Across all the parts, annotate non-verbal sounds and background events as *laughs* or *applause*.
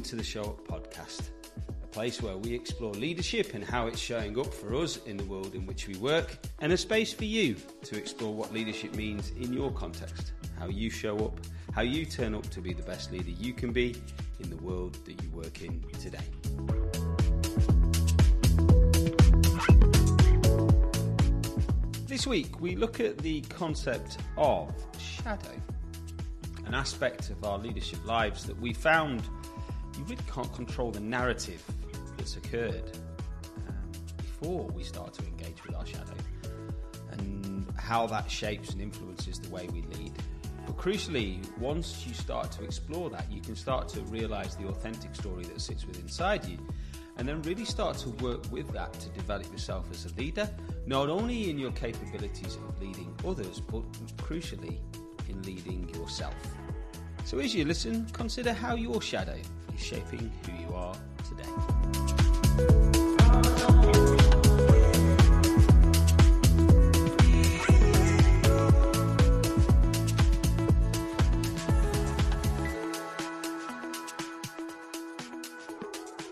Welcome to the Show Up Podcast, a place where we explore leadership and how it's showing up for us in the world in which we work, and a space for you to explore what leadership means in your context, how you show up, how you turn up to be the best leader you can be in the world that you work in today. This week, we look at the concept of shadow, an aspect of our leadership lives that we found you really can't control the narrative that's occurred um, before we start to engage with our shadow and how that shapes and influences the way we lead. But crucially, once you start to explore that, you can start to realize the authentic story that sits within inside you and then really start to work with that to develop yourself as a leader, not only in your capabilities of leading others, but crucially in leading yourself. So as you listen, consider how your shadow shaping who you are today.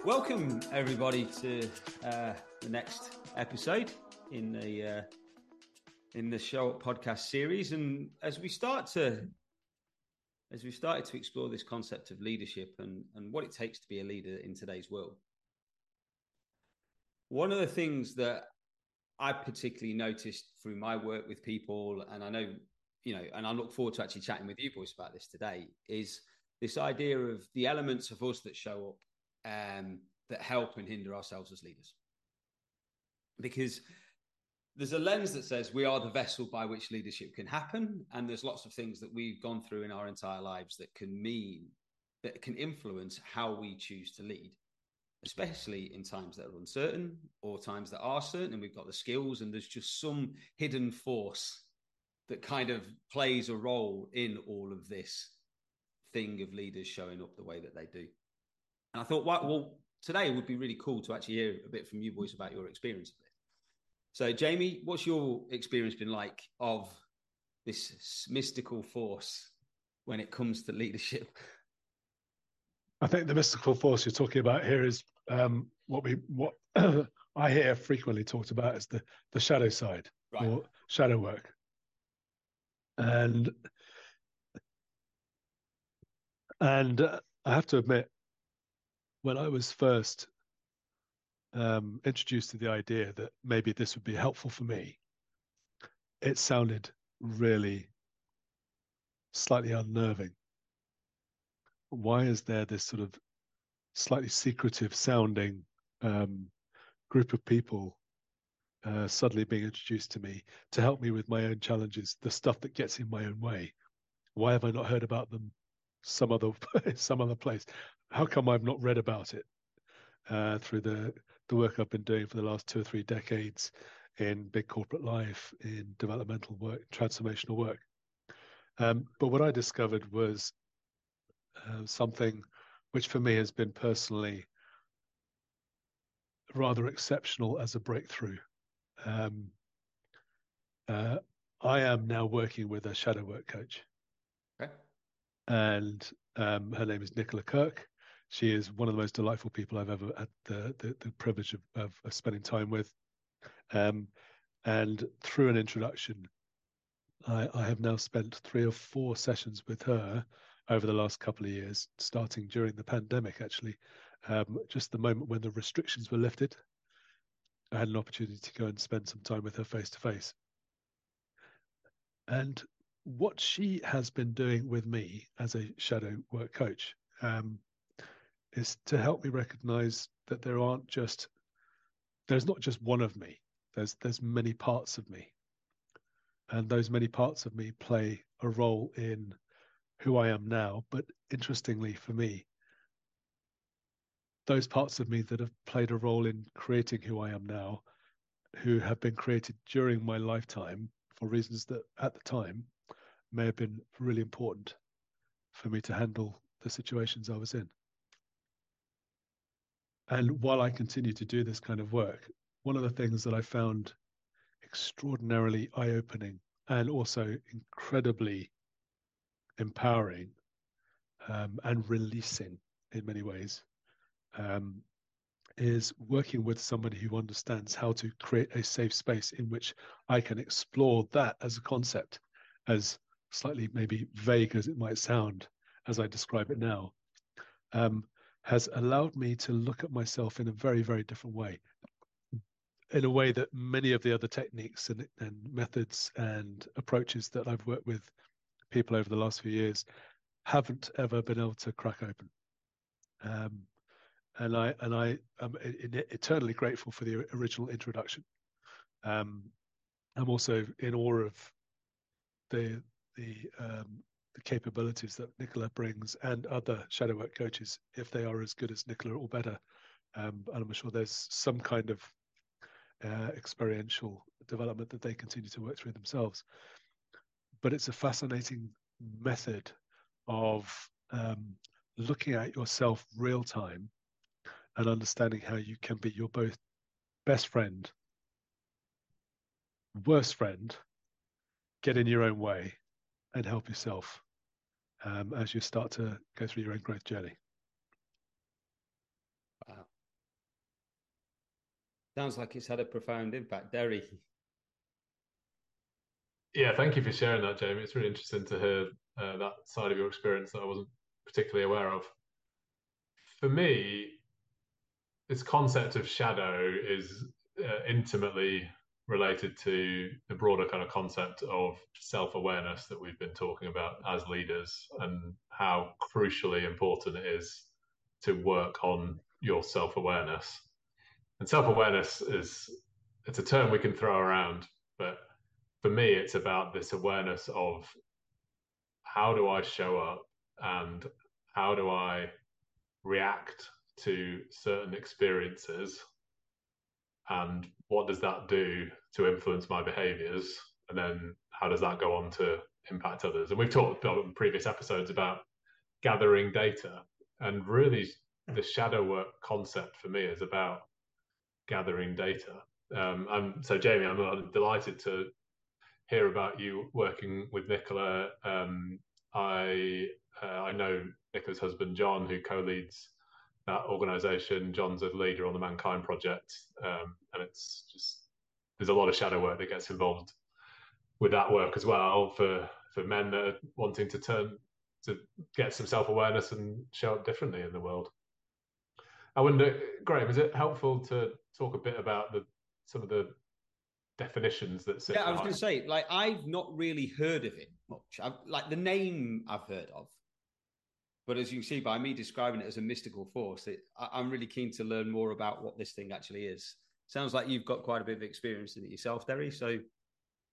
Welcome everybody to uh, the next episode in the uh, in the show podcast series, and as we start to as we've started to explore this concept of leadership and and what it takes to be a leader in today's world, one of the things that I particularly noticed through my work with people, and I know you know, and I look forward to actually chatting with you boys about this today, is this idea of the elements of us that show up um, that help and hinder ourselves as leaders. Because there's a lens that says we are the vessel by which leadership can happen, and there's lots of things that we've gone through in our entire lives that can mean that can influence how we choose to lead, especially in times that are uncertain or times that are certain, and we've got the skills, and there's just some hidden force that kind of plays a role in all of this thing of leaders showing up the way that they do. And I thought, well, today it would be really cool to actually hear a bit from you boys about your experience of it. So, Jamie, what's your experience been like of this mystical force when it comes to leadership? I think the mystical force you're talking about here is um, what we what *clears throat* I hear frequently talked about as the the shadow side right. or shadow work, and and uh, I have to admit, when I was first um, introduced to the idea that maybe this would be helpful for me, it sounded really slightly unnerving. Why is there this sort of slightly secretive sounding um, group of people uh, suddenly being introduced to me to help me with my own challenges, the stuff that gets in my own way? Why have I not heard about them some other *laughs* some other place? How come I've not read about it uh, through the the work I've been doing for the last two or three decades in big corporate life, in developmental work, transformational work. Um, but what I discovered was uh, something which for me has been personally rather exceptional as a breakthrough. Um, uh, I am now working with a shadow work coach. Okay. And um, her name is Nicola Kirk. She is one of the most delightful people I've ever had the the, the privilege of, of, of, spending time with. Um, and through an introduction, I, I have now spent three or four sessions with her over the last couple of years, starting during the pandemic, actually. Um, just the moment when the restrictions were lifted, I had an opportunity to go and spend some time with her face to face. And what she has been doing with me as a shadow work coach um, is to help me recognize that there aren't just there's not just one of me. There's there's many parts of me. And those many parts of me play a role in who I am now. But interestingly for me those parts of me that have played a role in creating who I am now who have been created during my lifetime for reasons that at the time may have been really important for me to handle the situations I was in and while I continue to do this kind of work, one of the things that I found extraordinarily eye opening and also incredibly empowering um, and releasing in many ways um, is working with somebody who understands how to create a safe space in which I can explore that as a concept, as slightly maybe vague as it might sound as I describe it now, um, has allowed me to look at myself in a very, very different way. In a way that many of the other techniques and, and methods and approaches that I've worked with people over the last few years haven't ever been able to crack open. Um, and I and I am eternally grateful for the original introduction. Um, I'm also in awe of the the um, the capabilities that Nicola brings and other shadow work coaches, if they are as good as Nicola or better. Um, and I'm sure there's some kind of uh, experiential development that they continue to work through themselves. But it's a fascinating method of um, looking at yourself real time and understanding how you can be your both best friend, worst friend, get in your own way, and help yourself um, as you start to go through your own growth journey. Wow. Sounds like it's had a profound impact. Deri. Yeah, thank you for sharing that, Jamie. It's really interesting to hear uh, that side of your experience that I wasn't particularly aware of. For me, this concept of shadow is uh, intimately related to the broader kind of concept of self awareness that we've been talking about as leaders and how crucially important it is to work on your self awareness. And self awareness is it's a term we can throw around, but for me, it's about this awareness of how do I show up and how do I react to certain experiences and what does that do to influence my behaviors? And then how does that go on to impact others? And we've talked in previous episodes about gathering data. And really the shadow work concept for me is about gathering data. Um, and so jamie i'm delighted to hear about you working with nicola. Um, i uh, i know nicola's husband john who co-leads that organization. John's a leader on the Mankind Project, um, and it's just there's a lot of shadow work that gets involved with that work as well for for men that are wanting to turn to get some self awareness and show up differently in the world. I wonder, Graham, is it helpful to talk a bit about the some of the definitions that sit? Yeah, I was going to say, like, I've not really heard of it much. I've, like the name I've heard of, but as you can see by me describing it as a mystical force, it, I, am really keen to learn more about what this thing actually is. Sounds like you've got quite a bit of experience in it yourself, Deri. So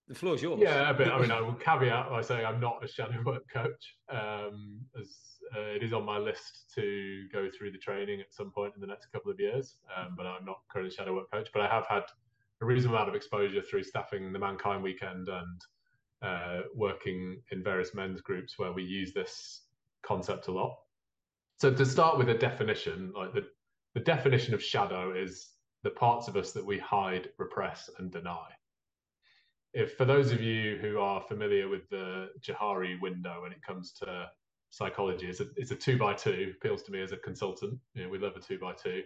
the floor is yours. Yeah, but I mean, I will caveat by saying I'm not a shadow work coach, um, as uh, it is on my list to go through the training at some point in the next couple of years. Um, but I'm not currently a shadow work coach. But I have had a reasonable amount of exposure through staffing the Mankind Weekend and uh, working in various men's groups where we use this concept a lot. So to start with a definition, like the, the definition of shadow is the parts of us that we hide, repress, and deny. If for those of you who are familiar with the Johari window when it comes to psychology, it's a, it's a two by two, appeals to me as a consultant. You know, we love a two by two,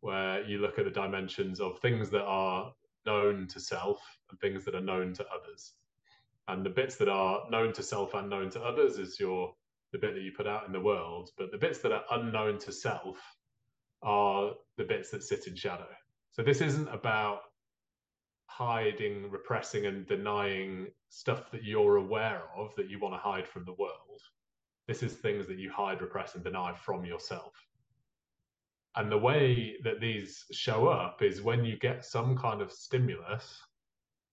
where you look at the dimensions of things that are known to self and things that are known to others. And the bits that are known to self and known to others is your the bit that you put out in the world, but the bits that are unknown to self are the bits that sit in shadow. So this isn't about hiding, repressing, and denying stuff that you're aware of that you want to hide from the world. This is things that you hide, repress, and deny from yourself. And the way that these show up is when you get some kind of stimulus,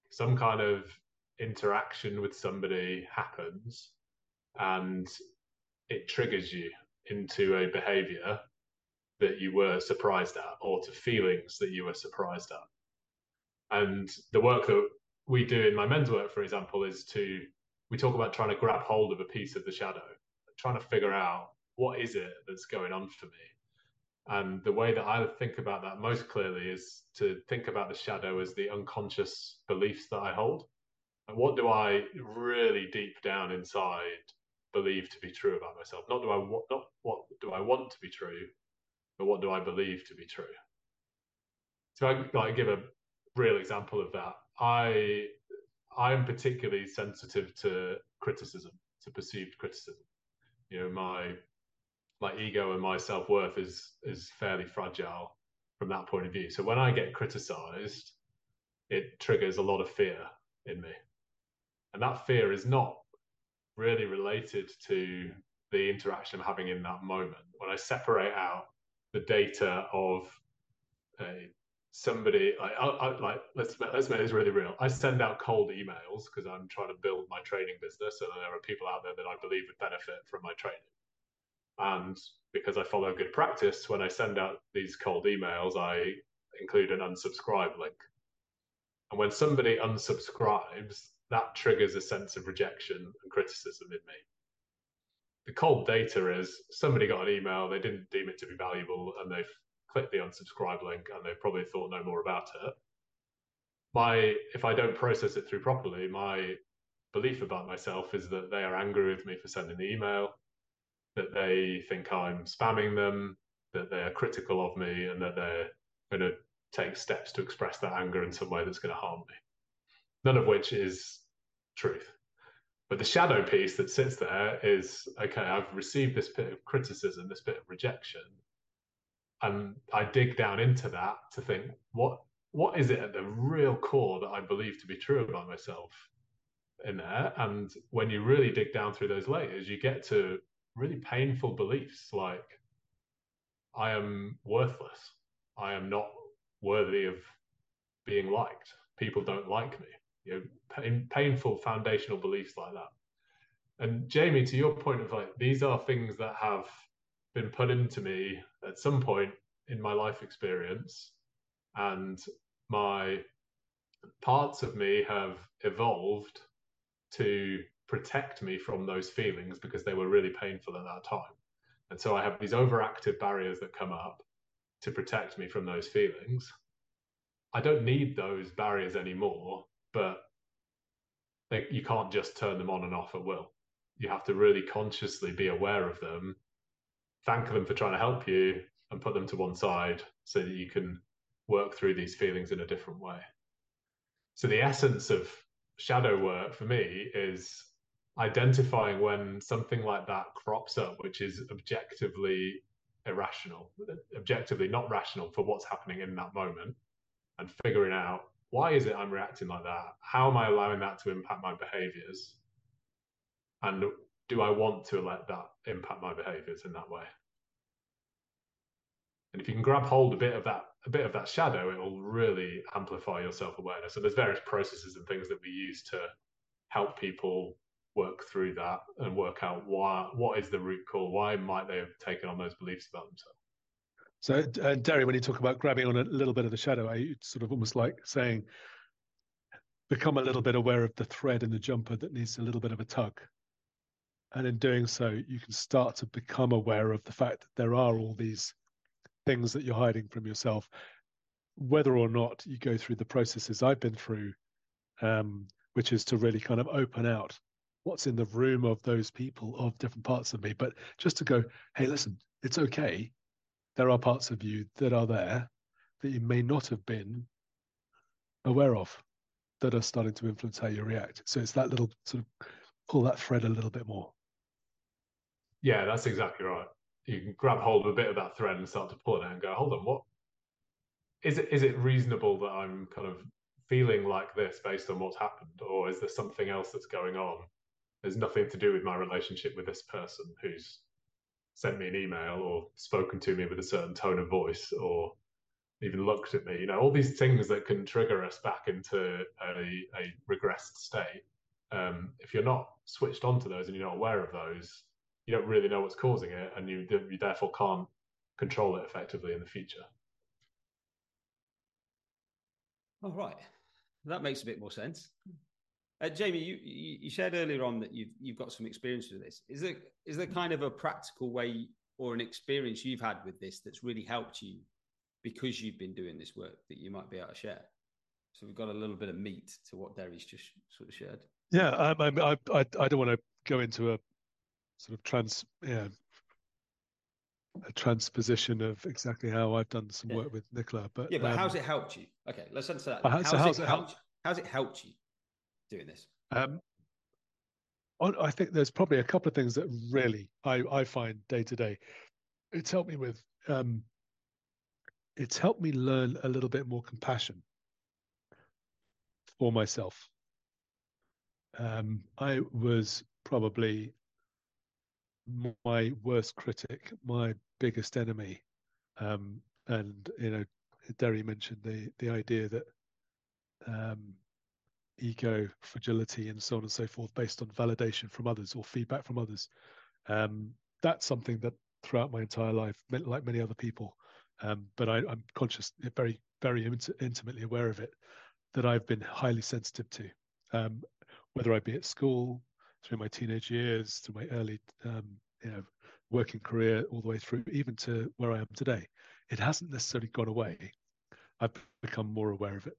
some kind of interaction with somebody happens, and it triggers you into a behavior that you were surprised at or to feelings that you were surprised at. And the work that we do in my men's work, for example, is to we talk about trying to grab hold of a piece of the shadow, trying to figure out what is it that's going on for me. And the way that I think about that most clearly is to think about the shadow as the unconscious beliefs that I hold. And what do I really deep down inside believe to be true about myself. Not do I not what do I want to be true, but what do I believe to be true. So I like give a real example of that. I I'm particularly sensitive to criticism, to perceived criticism. You know, my my ego and my self worth is is fairly fragile from that point of view. So when I get criticized, it triggers a lot of fear in me, and that fear is not really related to the interaction I'm having in that moment. When I separate out the data of somebody like I, I, like let's let's make this really real. I send out cold emails because I'm trying to build my training business, and there are people out there that I believe would benefit from my training. And because I follow good practice, when I send out these cold emails, I include an unsubscribe link. And when somebody unsubscribes, that triggers a sense of rejection and criticism in me. The cold data is somebody got an email, they didn't deem it to be valuable, and they've clicked the unsubscribe link and they probably thought no more about it. My if I don't process it through properly, my belief about myself is that they are angry with me for sending the email, that they think I'm spamming them, that they are critical of me, and that they're going to take steps to express that anger in some way that's going to harm me. None of which is truth. But the shadow piece that sits there is okay, I've received this bit of criticism, this bit of rejection and I dig down into that to think what what is it at the real core that I believe to be true about myself in there. And when you really dig down through those layers, you get to really painful beliefs like I am worthless. I am not worthy of being liked. People don't like me. You know, pain, painful foundational beliefs like that. And Jamie, to your point of like, these are things that have been put into me at some point in my life experience and my parts of me have evolved to protect me from those feelings because they were really painful at that time and so i have these overactive barriers that come up to protect me from those feelings i don't need those barriers anymore but you can't just turn them on and off at will you have to really consciously be aware of them thank them for trying to help you and put them to one side so that you can work through these feelings in a different way. So the essence of shadow work for me is identifying when something like that crops up, which is objectively irrational, objectively not rational for what's happening in that moment, and figuring out why is it I'm reacting like that? How am I allowing that to impact my behaviors? And do I want to let that impact my behaviors in that way? And if you can grab hold a bit of that, a bit of that shadow, it will really amplify your self-awareness. And there's various processes and things that we use to help people work through that and work out why what is the root cause why might they have taken on those beliefs about themselves so uh, Deri when you talk about grabbing on a little bit of the shadow I sort of almost like saying become a little bit aware of the thread in the jumper that needs a little bit of a tug and in doing so you can start to become aware of the fact that there are all these things that you're hiding from yourself, whether or not you go through the processes I've been through, um, which is to really kind of open out what's in the room of those people of different parts of me, but just to go, hey, listen, it's okay. There are parts of you that are there that you may not have been aware of that are starting to influence how you react. So it's that little sort of pull that thread a little bit more. Yeah, that's exactly right you can grab hold of a bit of that thread and start to pull it out and go, hold on, what is it? Is it reasonable that I'm kind of feeling like this based on what's happened, or is there something else that's going on? There's nothing to do with my relationship with this person who's sent me an email or spoken to me with a certain tone of voice or even looked at me. You know, all these things that can trigger us back into a, a regressed state. Um, if you're not switched onto those and you're not aware of those, you don't really know what's causing it, and you, you therefore can't control it effectively in the future. All right, that makes a bit more sense. Uh, Jamie, you, you shared earlier on that you've you've got some experience with this. Is there is there kind of a practical way or an experience you've had with this that's really helped you because you've been doing this work that you might be able to share? So we've got a little bit of meat to what Deri's just sort of shared. Yeah, I, I, I, I don't want to go into a sort of trans yeah a transposition of exactly how I've done some yeah. work with Nicola. But yeah, but um, how's it helped you? Okay, let's answer that. How, so how's, it helped? How's it helped you doing this? Um, I think there's probably a couple of things that really I, I find day to day. It's helped me with. Um, it's helped me learn a little bit more compassion for myself. Um, I was probably my worst critic, my biggest enemy. Um, and you know, Deri mentioned the the idea that um, ego fragility and so on and so forth, based on validation from others or feedback from others. Um, that's something that throughout my entire life, like many other people, um, but I, am conscious, very, very int- intimately aware of it, that I've been highly sensitive to, um, whether I be at school, through my teenage years, through my early, um, you know, working career, all the way through, even to where I am today. It hasn't necessarily gone away. I've become more aware of it.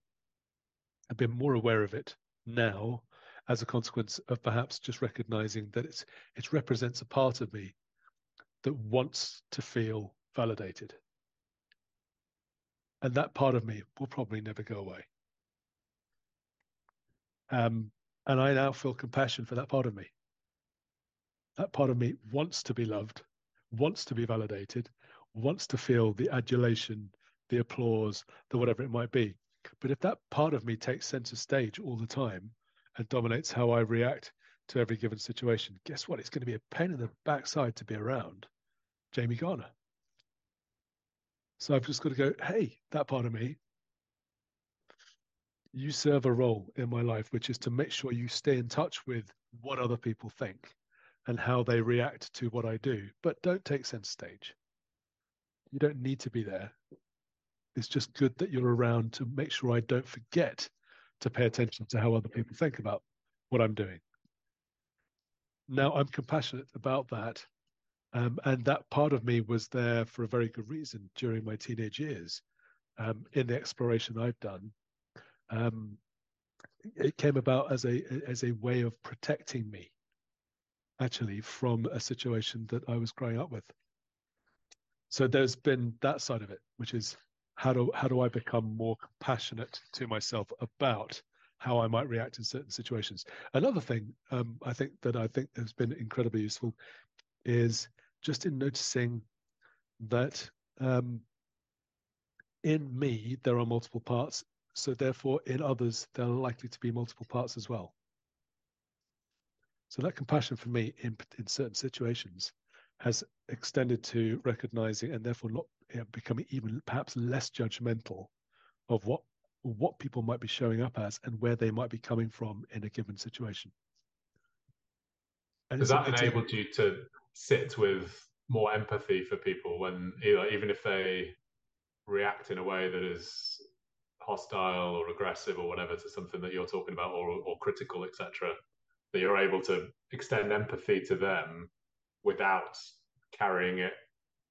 I've been more aware of it now as a consequence of perhaps just recognizing that it's it represents a part of me that wants to feel validated. And that part of me will probably never go away. Um, and I now feel compassion for that part of me. That part of me wants to be loved, wants to be validated, wants to feel the adulation, the applause, the whatever it might be. But if that part of me takes center stage all the time and dominates how I react to every given situation, guess what? It's going to be a pain in the backside to be around Jamie Garner. So I've just got to go, hey, that part of me, you serve a role in my life, which is to make sure you stay in touch with what other people think and how they react to what I do. But don't take center stage. You don't need to be there. It's just good that you're around to make sure I don't forget to pay attention to how other people think about what I'm doing. Now, I'm compassionate about that um, and that part of me was there for a very good reason during my teenage years. Um, in the exploration I've done, um, it came about as a as a way of protecting me, actually, from a situation that I was growing up with. So there's been that side of it, which is how do how do I become more compassionate to myself about how I might react in certain situations. Another thing um, I think that I think has been incredibly useful is just in noticing that um, in me there are multiple parts, so therefore in others there are likely to be multiple parts as well. So that compassion for me in in certain situations has extended to recognizing and therefore not you know, becoming even perhaps less judgmental of what what people might be showing up as and where they might be coming from in a given situation. And Has that enabled you to sit with more empathy for people when even if they react in a way that is hostile or aggressive or whatever to something that you're talking about or, or critical etc that you're able to extend empathy to them without carrying it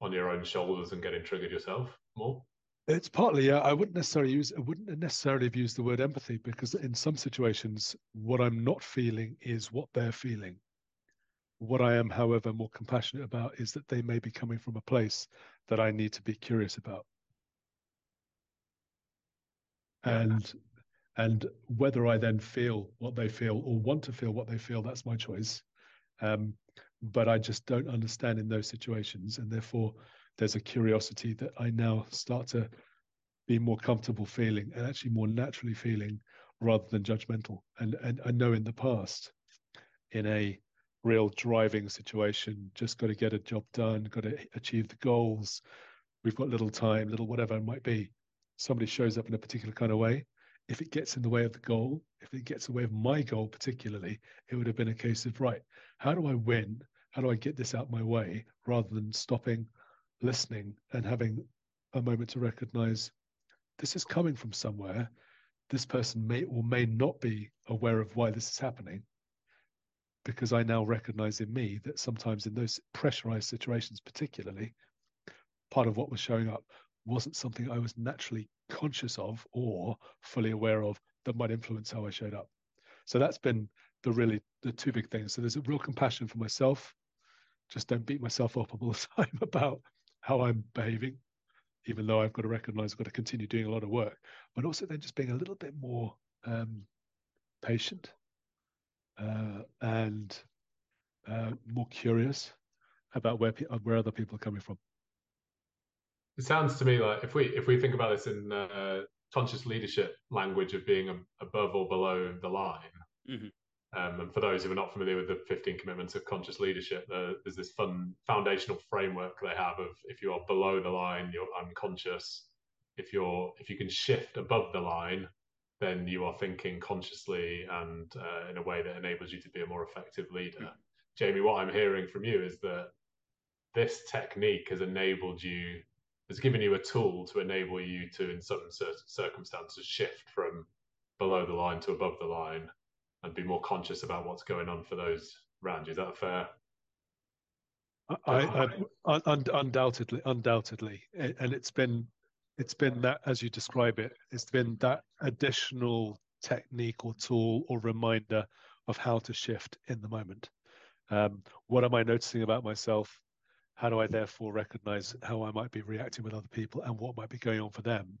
on your own shoulders and getting triggered yourself more it's partly yeah i wouldn't necessarily use i wouldn't necessarily have used the word empathy because in some situations what i'm not feeling is what they're feeling what I am, however, more compassionate about is that they may be coming from a place that I need to be curious about. And and whether I then feel what they feel or want to feel what they feel, that's my choice. Um, but I just don't understand in those situations, and therefore there's a curiosity that I now start to be more comfortable feeling and actually more naturally feeling rather than judgmental. And and I know in the past, in a real driving situation. Just got to get a job done, got to achieve the goals. We've got little time, little whatever it might be. Somebody shows up in a particular kind of way. If it gets in the way of the goal, if it gets in the way of my goal particularly, it would have been a case of right, how do I win? How do I get this out my way rather than stopping, listening, and having a moment to recognize this is coming from somewhere. This person may or may not be aware of why this is happening because I now recognize in me that sometimes in those pressurized situations, particularly, part of what was showing up wasn't something I was naturally conscious of or fully aware of that might influence how I showed up. So that's been the really the two big things. So there's a real compassion for myself just don't beat myself up all the *laughs* time about how I'm behaving, even though I've got to recognize I've got to continue doing a lot of work, but also then just being a little bit more um, patient uh, and uh, more curious about where pe- where other people are coming from. It sounds to me like if we if we think about this in uh, conscious leadership language of being above or below the line. Mm-hmm. Um, and for those who are not familiar with the 15 commitments of conscious leadership, uh, there's this fun foundational framework they have of if you are below the line, you're unconscious. If you're if you can shift above the line, then you are thinking consciously and uh, in a way that enables you to be a more effective leader. Mm-hmm. Jamie, what I'm hearing from you is that this technique has enabled you has given you a tool to enable you to, in some circumstances, shift from below the line to above the line and be more conscious about what's going on for those around you. Is that fair? I, I, un, undoubtedly, undoubtedly, and it's been it's been that as you describe it, it's been that additional technique or tool or reminder of how to shift in the moment. Um, what am I noticing about myself? How do I therefore recognize how I might be reacting with other people and what might be going on for them?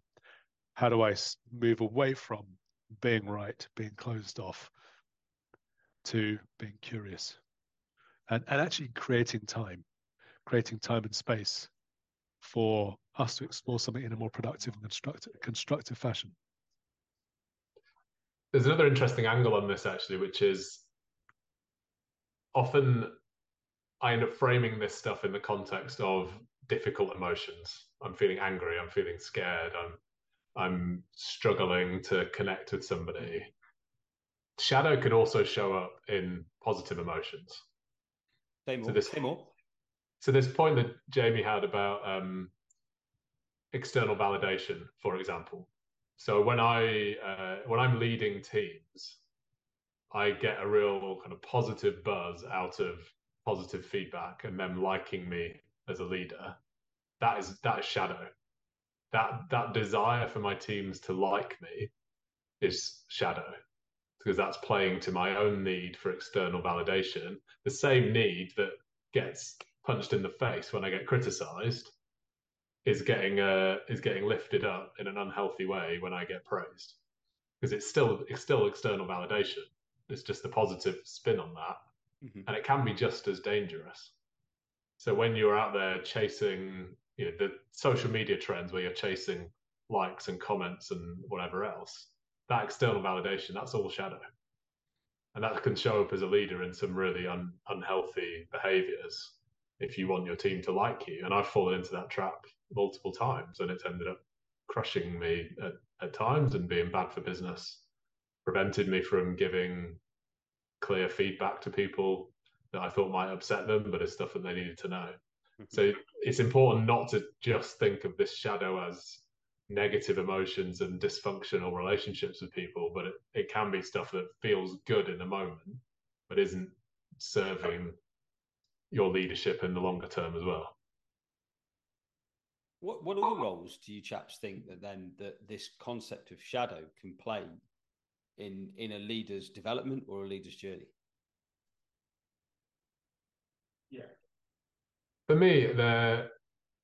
How do I move away from being right, being closed off, to being curious and, and actually creating time, creating time and space for us to explore something in a more productive and constructive, constructive fashion. There's another interesting angle on this, actually, which is often I end up framing this stuff in the context of difficult emotions. I'm feeling angry. I'm feeling scared. I'm I'm struggling to connect with somebody shadow can also show up in positive emotions. Say more. So this, Say more. So this point that Jamie had about um, external validation, for example. So when I uh, when I'm leading teams, I get a real kind of positive buzz out of positive feedback and them liking me as a leader. That is that is shadow. That that desire for my teams to like me is shadow because that's playing to my own need for external validation. The same need that gets punched in the face when I get criticized is getting uh, is getting lifted up in an unhealthy way when I get praised because it's still it's still external validation. It's just the positive spin on that, mm-hmm. and it can be just as dangerous. So when you're out there chasing, you know, the social media trends where you're chasing likes and comments and whatever else, that external validation, that's all shadow. And that can show up as a leader in some really un- unhealthy behaviors if you want your team to like you. And I've fallen into that trap multiple times and it's ended up crushing me at, at times and being bad for business, prevented me from giving clear feedback to people that I thought might upset them, but it's stuff that they needed to know. Mm-hmm. So it's important not to just think of this shadow as negative emotions and dysfunctional relationships with people, but it, it can be stuff that feels good in the moment, but isn't serving your leadership in the longer term as well. What what other roles do you chaps think that then that this concept of shadow can play in in a leader's development or a leader's journey? Yeah. For me, the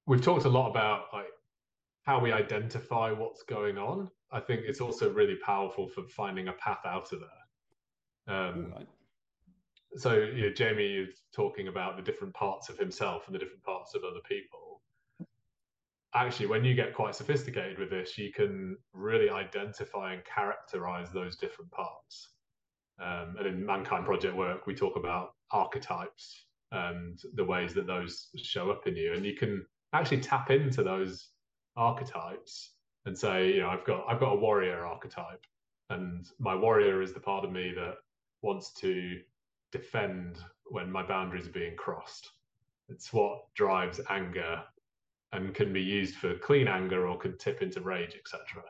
we've talked a lot about like how we identify what's going on. I think it's also really powerful for finding a path out of there. Um, right. So, you know, Jamie is talking about the different parts of himself and the different parts of other people. Actually, when you get quite sophisticated with this, you can really identify and characterize those different parts. Um, and in Mankind Project work, we talk about archetypes and the ways that those show up in you. And you can actually tap into those archetypes and say, you know, I've got I've got a warrior archetype, and my warrior is the part of me that wants to defend when my boundaries are being crossed. It's what drives anger and can be used for clean anger or can tip into rage, etc.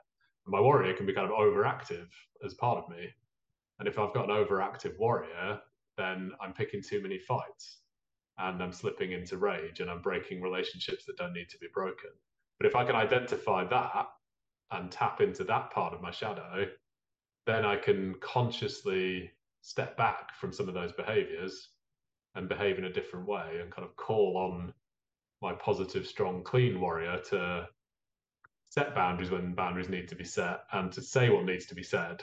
My warrior can be kind of overactive as part of me. And if I've got an overactive warrior, then I'm picking too many fights and I'm slipping into rage and I'm breaking relationships that don't need to be broken. But if I can identify that and tap into that part of my shadow, then I can consciously step back from some of those behaviors and behave in a different way and kind of call on my positive, strong, clean warrior to set boundaries when boundaries need to be set and to say what needs to be said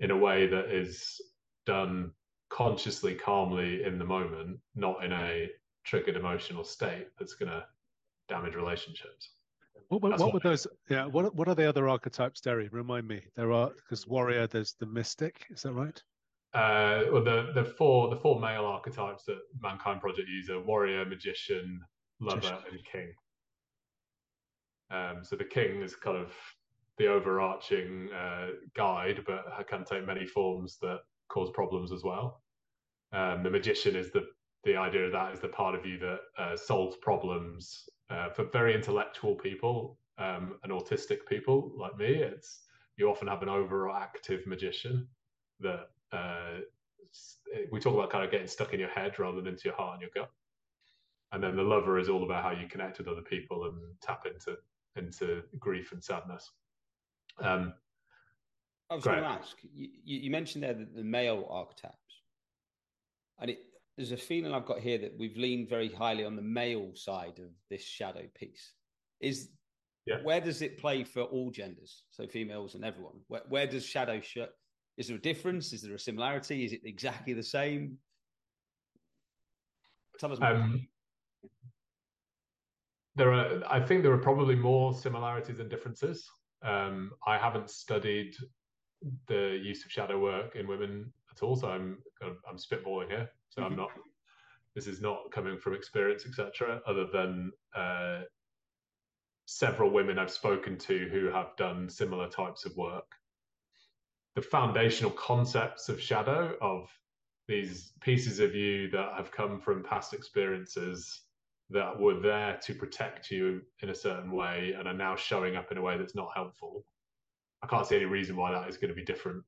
in a way that is done consciously, calmly in the moment, not in a triggered emotional state that's going to damage relationships. What, what, what were those? Yeah, what what are the other archetypes, Deri? Remind me. There are because warrior. There's the mystic. Is that right? Uh, well, the the four the four male archetypes that Mankind Project use are warrior, magician, lover, and king. Um, so the king is kind of the overarching uh, guide, but can take many forms that cause problems as well. Um, the magician is the the idea of that is the part of you that uh, solves problems uh, for very intellectual people um, and autistic people like me. It's you often have an overactive magician that uh, we talk about kind of getting stuck in your head rather than into your heart and your gut. And then the lover is all about how you connect with other people and tap into into grief and sadness. Um, I was going to ask. You, you mentioned there the, the male archetypes, and it, there's a feeling I've got here that we've leaned very highly on the male side of this shadow piece. Is yeah. where does it play for all genders, so females and everyone? Where, where does shadow sh- Is there a difference? Is there a similarity? Is it exactly the same? Tell us more. Um, there are, I think, there are probably more similarities than differences. Um, I haven't studied the use of shadow work in women at all, so I'm I'm spitballing here. So I'm not. *laughs* This is not coming from experience, etc. Other than uh, several women I've spoken to who have done similar types of work. The foundational concepts of shadow of these pieces of you that have come from past experiences that were there to protect you in a certain way and are now showing up in a way that's not helpful. I can't see any reason why that is going to be different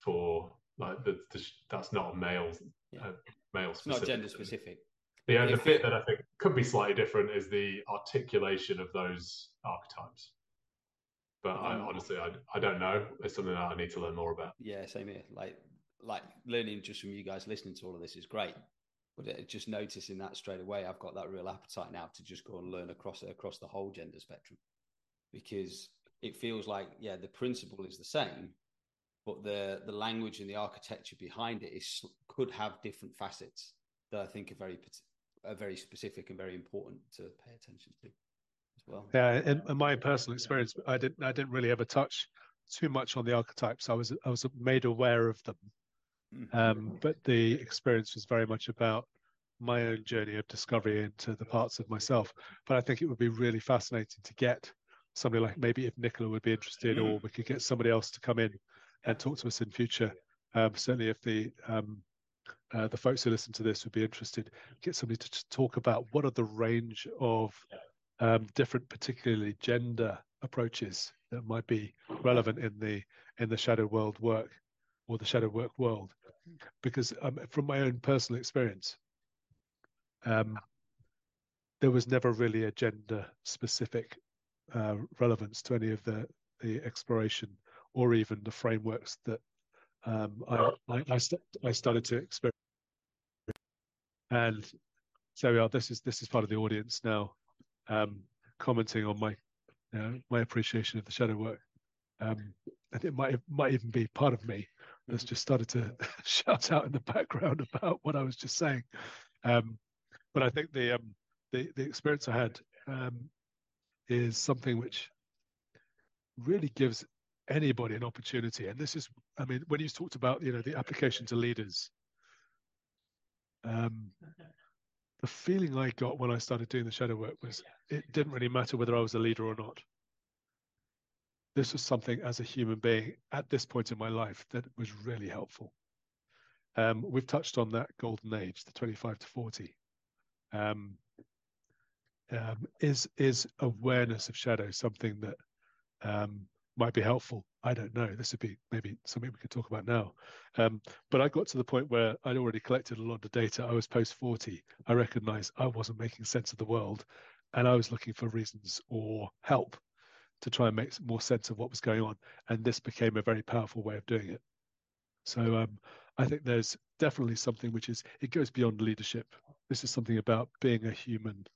for like the, the that's not a male yeah. uh, male specific. not gender specific. The, uh, the bit it, that I think could be slightly different is the articulation of those archetypes. But I, mm. honestly, I, I don't know. It's something that I need to learn more about. Yeah, same here. Like like learning just from you guys listening to all of this is great but uh, just noticing that straight away, I've got that real appetite now to just go and learn across across the whole gender spectrum, because it feels like yeah, the principle is the same, but the the language and the architecture behind it is could have different facets that I think are very are very specific and very important to pay attention to as well. Yeah, in, in my personal experience, I didn't I didn't really ever touch too much on the archetypes. I was I was made aware of them. Um, but the experience was very much about my own journey of discovery into the parts of myself. But I think it would be really fascinating to get somebody like maybe if Nicola would be interested, or we could get somebody else to come in and talk to us in future. Um, certainly, if the um, uh, the folks who listen to this would be interested, get somebody to talk about what are the range of um, different, particularly gender approaches that might be relevant in the in the shadow world work or the shadow work world because um, from my own personal experience, um, there was never really a gender specific uh, relevance to any of the, the exploration or even the frameworks that um, I, I, I, st- I, started to experiment. And so we are. This is this is part of the audience now, um, commenting on my my appreciation of the shadow work. Um, and it might might even be part of me that's just started to *laughs* shout out in the background about what I was just saying. Um, but I think the um, the the experience I had um, is something which really gives anybody an opportunity. And this is, I mean, when you talked about you know the application to leaders, um, the feeling I got when I started doing the shadow work was *laughs* it didn't really matter whether I was a leader or not this was something as a human being at this point in my life that was really helpful. Um, we've touched on that golden age, the 25 to 40. Um, um, is is awareness of shadow something that um, might be helpful? I don't know. This would be maybe something we could talk about now. Um, but I got to the point where I'd already collected a lot of data. I was post 40. I recognized I wasn't making sense of the world and I was looking for reasons or help to try and make more sense of what was going on. And this became a very powerful way of doing it. So um, I think there's definitely something which is it goes beyond leadership. This is something about being a human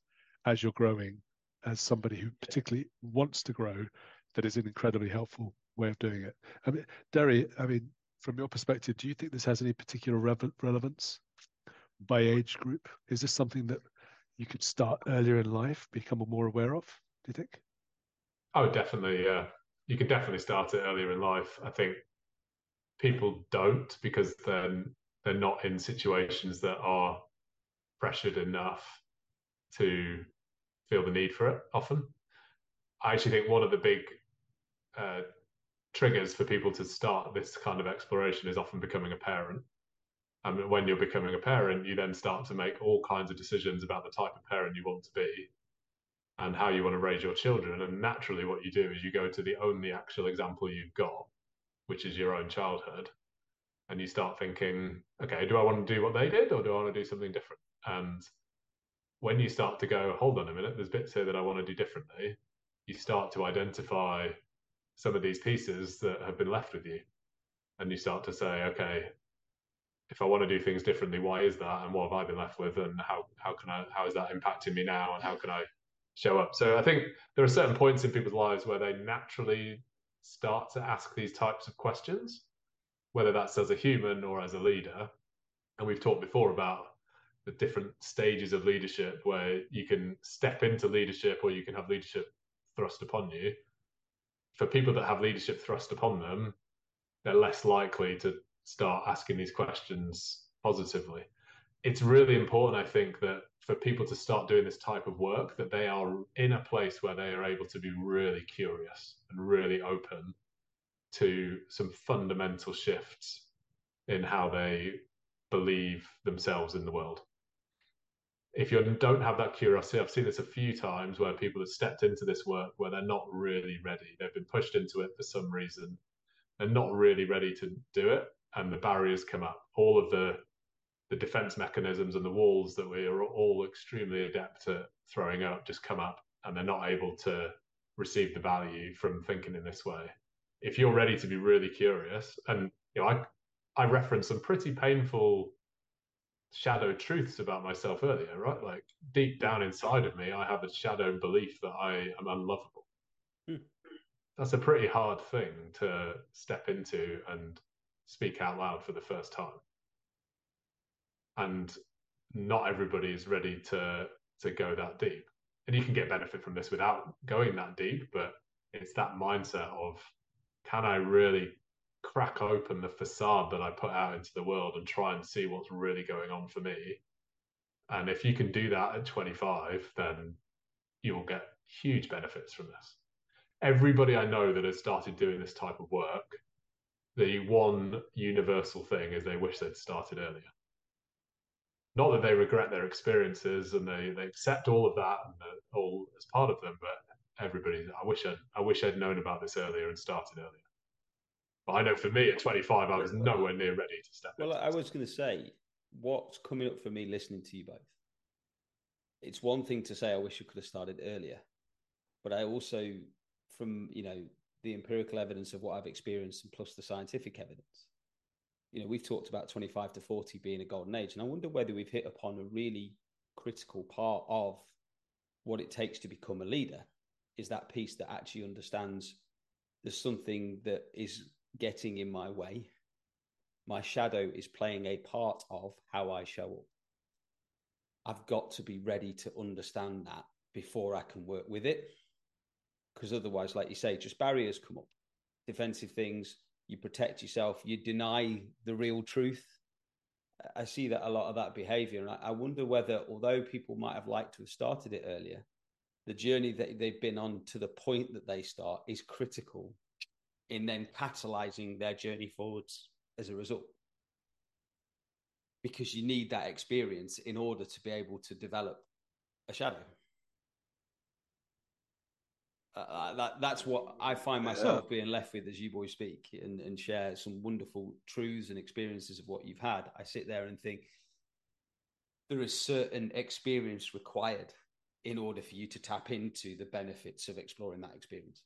as you're growing, as somebody who particularly wants to grow. That is an incredibly helpful way of doing it. I mean, Deri, I mean, from your perspective, do you think this has any particular re- relevance by age group? Is this something that you could start earlier in life, become more aware of? Do you think? Oh, definitely. Yeah, you can definitely start it earlier in life. I think people don't because then they're not in situations that are pressured enough to feel the need for it often. I actually think one of the big uh, triggers for people to start this kind of exploration is often becoming a parent. And when you're becoming a parent, you then start to make all kinds of decisions about the type of parent you want to be and how you want to raise your children. And naturally, what you do is you go to the only actual example you've got, which is your own childhood. And you start thinking, okay, do I want to do what they did or do I want to do something different? And when you start to go, hold on a minute, there's bits here that I want to do differently, you start to identify some of these pieces that have been left with you. And you start to say, okay, if I want to do things differently, why is that? And what have I been left with? And how, how can I, how is that impacting me now? And how can I show up? So I think there are certain points in people's lives where they naturally start to ask these types of questions, whether that's as a human or as a leader. And we've talked before about the different stages of leadership where you can step into leadership or you can have leadership thrust upon you. For people that have leadership thrust upon them, they're less likely to start asking these questions positively. It's really important, I think, that for people to start doing this type of work that they are in a place where they are able to be really curious and really open to some fundamental shifts in how they believe themselves in the world. If you don't have that curiosity i've seen this a few times where people have stepped into this work where they're not really ready. They've been pushed into it for some reason. They're not really ready to do it and the barriers come up. All of the the defense mechanisms and the walls that we are all extremely adept at throwing up just come up and they're not able to receive the value from thinking in this way. If you're ready to be really curious, and you know, I I referenced some pretty painful shadow truths about myself earlier, right? Like deep down inside of me, I have a shadow belief that I am unlovable. Hmm. That's a pretty hard thing to step into and speak out loud for the first time and not everybody is ready to to go that deep. And you can get benefit from this without going that deep, but it's that mindset of can I really crack open the facade that I put out into the world and try and see what's really going on for me. And if you can do that at 25, then you'll get huge benefits from this. Everybody I know that has started doing this type of work, the one universal thing is they wish they'd started earlier not that they regret their experiences and they, they accept all of that and all as part of them, but everybody, I wish I'd, I wish I'd known about this earlier and started earlier. But I know for me at 25, I was nowhere near ready to step. Well, I was going to say, what's coming up for me listening to you both? It's one thing to say I wish you could have started earlier, but I also, from you know the empirical evidence of what I've experienced and plus the scientific evidence, you know, we've talked about 25 to 40 being a golden age, and I wonder whether we've hit upon a really critical part of what it takes to become a leader is that piece that actually understands there's something that is getting in my way. My shadow is playing a part of how I show up. I've got to be ready to understand that before I can work with it. Because otherwise, like you say, just barriers come up, defensive things, you protect yourself, you deny the real truth. I see that a lot of that behavior. And I, wonder whether, although people might have liked to have started it earlier, the journey that they've been on to the point that they start is critical in then catalyzing their journey forwards as a result. Because you need that experience in order to be able to develop a shadow. Uh, uh, that that's what I find myself yeah. being left with as you boys speak and, and share some wonderful truths and experiences of what you've had. I sit there and think there is certain experience required in order for you to tap into the benefits of exploring that experience.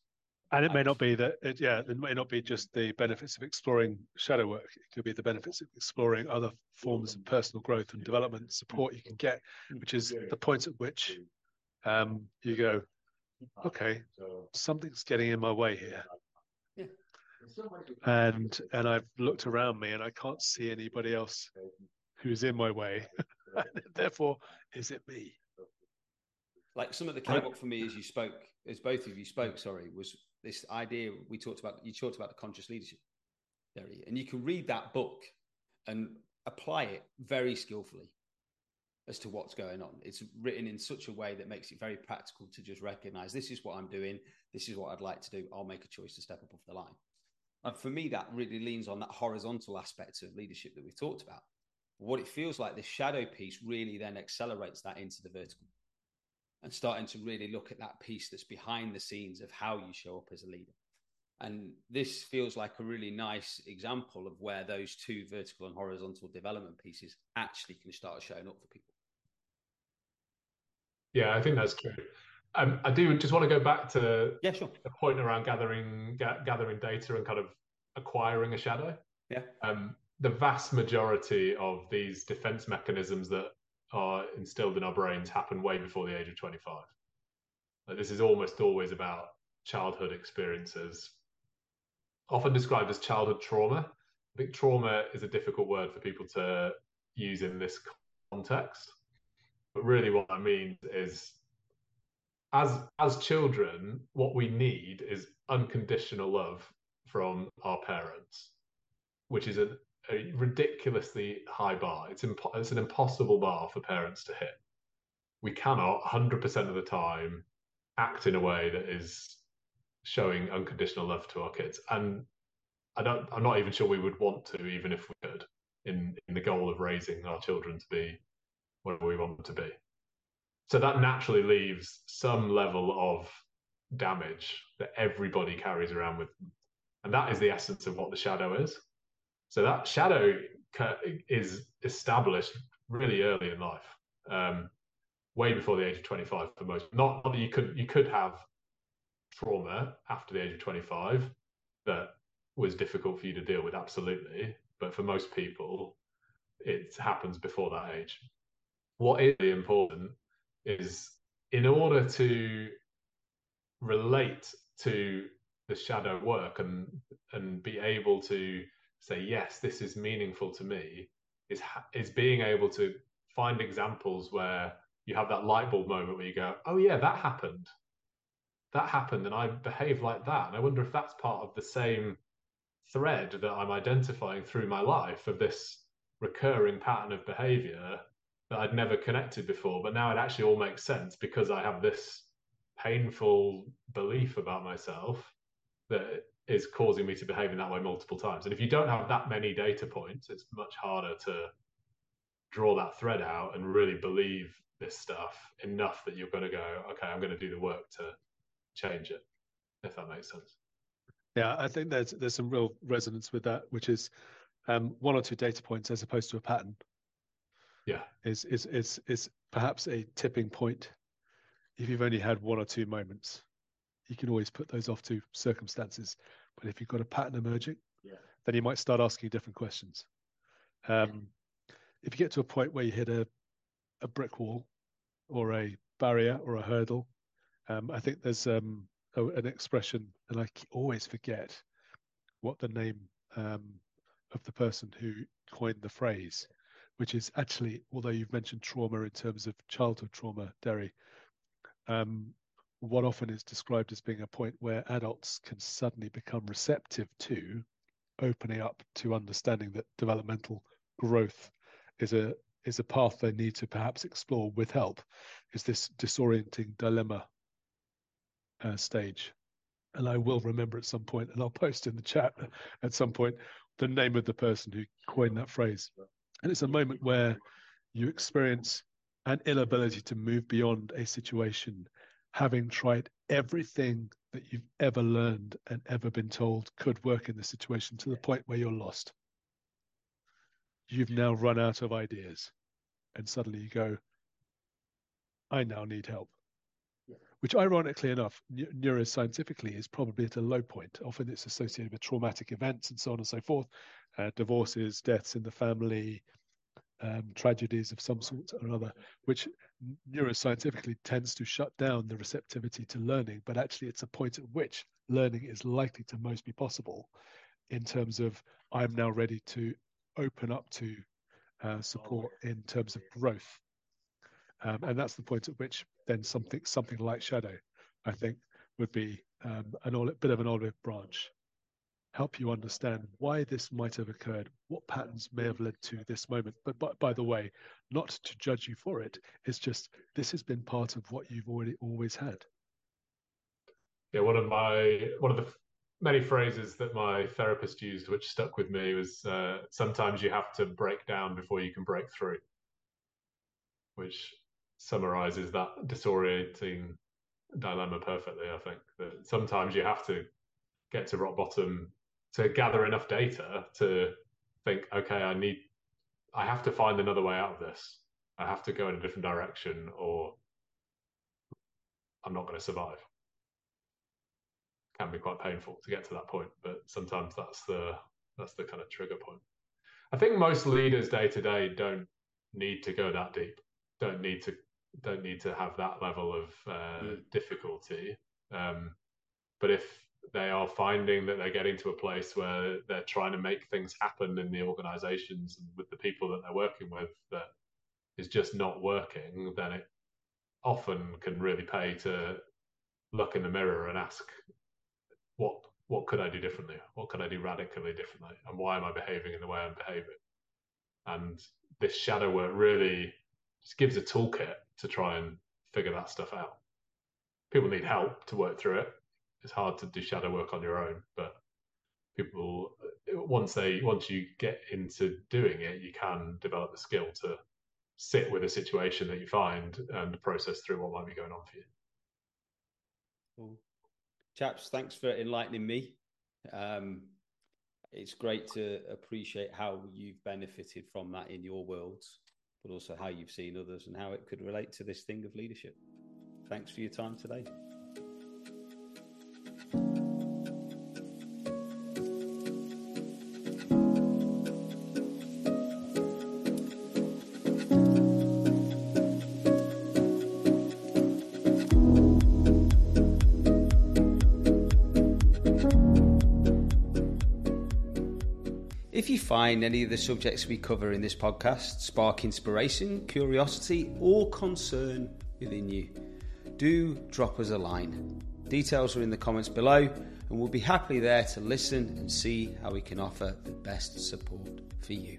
And it may not be that, it, yeah, it may not be just the benefits of exploring shadow work. It could be the benefits of exploring other forms of personal growth and development support you can get, which is the point at which um, you go, okay, something's getting in my way here. Yeah. And and I've looked around me and I can't see anybody else who's in my way. *laughs* Therefore, is it me? Like some of the came up for me as you spoke, as both of you spoke, sorry, was this idea we talked about. You talked about the conscious leadership theory, and you can read that book and apply it very skillfully as to what's going on. It's written in such a way that makes it very practical to just recognize this is what I'm doing, this is what I'd like to do. I'll make a choice to step above the line. And for me, that really leans on that horizontal aspect of leadership that we've talked about. What it feels like this shadow piece really then accelerates that into the vertical and starting to really look at that piece that's behind the scenes of how you show up as a leader. And this feels like a really nice example of where those two vertical and horizontal development pieces actually can start showing up for people. Yeah, I think that's true. Um, I do just want to go back to yeah, sure. the point around gathering ga- gathering data and kind of acquiring a shadow. Yeah. Um, the vast majority of these defense mechanisms that are instilled in our brains happen way before the age of 25. Like this is almost always about childhood experiences, often described as childhood trauma. I think trauma is a difficult word for people to use in this context. But really, what that means is as as children, what we need is unconditional love from our parents, which is a, a ridiculously high bar. It's impo- it's an impossible bar for parents to hit. We cannot 100% of the time act in a way that is showing unconditional love to our kids. And I don't I'm not even sure we would want to, even if we could, in in the goal of raising our children to be whatever we want to be. So that naturally leaves some level of damage that everybody carries around with them. And that is the essence of what the shadow is. So that shadow is established really early in life, um, way before the age of 25 for most. Not that you could you could have trauma after the age of 25 that was difficult for you to deal with, absolutely. But for most people, it happens before that age. What is really important is in order to relate to the shadow work and and be able to say yes this is meaningful to me is is being able to find examples where you have that light bulb moment where you go oh yeah that happened. That happened and i behaved like that and i wonder if that's part of the same thread that i'm identifying through my life of this recurring pattern of behavior that I'd never connected before. But now it actually all makes sense because I have this painful belief about myself that is causing me to behave in that way multiple times. And if you don't have that many data points, it's much harder to draw that thread out and really believe this stuff enough that you're going to go, okay, I'm going to do the work to change it, if that makes sense. Yeah, I think there's there's some real resonance with that, which is um, one or two data points as opposed to a pattern yeah. Is is is is perhaps a tipping point. If you've only had one or two moments you can always put those off to circumstances. But if you've got a pattern emerging yeah. then you might start asking different questions. Um, if you get to a point where you hit a, a brick wall or a barrier or a hurdle um, i think there's um, a, an expression and i always forget what the name um, of the person who coined the phrase which is actually, although you've mentioned trauma in terms of childhood trauma, Deri, um, what often is described as being a point where adults can suddenly become receptive to opening up to understanding that developmental growth is a is a path they need to perhaps explore with help is this disorienting dilemma uh, stage. And i will remember at some point and i'll post in the chat at some point the name of the person who coined that phrase and it's a moment where you experience an inability to move beyond a situation, having tried everything that you've ever learned and ever been told could work in the situation to the point where you're lost. You've now run out of ideas. And suddenly you go, I now need help. Which ironically enough, neuroscientifically is probably at a low point. Often it's associated with traumatic events and so on and so forth, uh, divorces, deaths in the family, um, tragedies of some sort or other, which neuroscientifically tends to shut down the receptivity to learning. But actually, it's a point at which learning is likely to most be possible in terms of I'm now ready to open up to uh, support in terms of growth. Um, and that's the point at which then something something like shadow, I think, would be um, an bit of an olive branch help you understand why this might have occurred, what patterns may have led to this moment. But by, by, the way, not to judge you for it, it's just this has been part of what you've already always had. Yeah, one of my one of the many phrases that my therapist used, which stuck with me, was uh, sometimes you have to break down before you can break through, which summarizes that disorienting dilemma perfectly. I think that sometimes you have to get to rock bottom to gather enough data to think, okay, I need, I have to find another way out of this. I have to go in a different direction, or I'm not going to survive. Can be quite painful to get to that point, but sometimes that's the that's the kind of trigger point. I think most leaders day to day don't need to go that deep. Don't need to don't need to have that level of uh, mm. difficulty. Um, but if they are finding that they're getting to a place where they're trying to make things happen in the organizations and with the people that they're working with that is just not working, then it often can really pay to look in the mirror and ask, what what could I do differently? What could I do radically differently? And why am I behaving in the way I'm behaving? And this shadow work really just gives a toolkit to try and figure that stuff out. People need help to work through it it's hard to do shadow work on your own, but people once they once you get into doing it, you can develop the skill to sit with a situation that you find and process through what might be going on for you. Cool. Chaps, thanks for enlightening me. Um, it's great to appreciate how you've benefited from that in your worlds, but also how you've seen others and how it could relate to this thing of leadership. Thanks for your time today. Find any of the subjects we cover in this podcast spark inspiration, curiosity, or concern within you, do drop us a line. Details are in the comments below, and we'll be happily there to listen and see how we can offer the best support for you.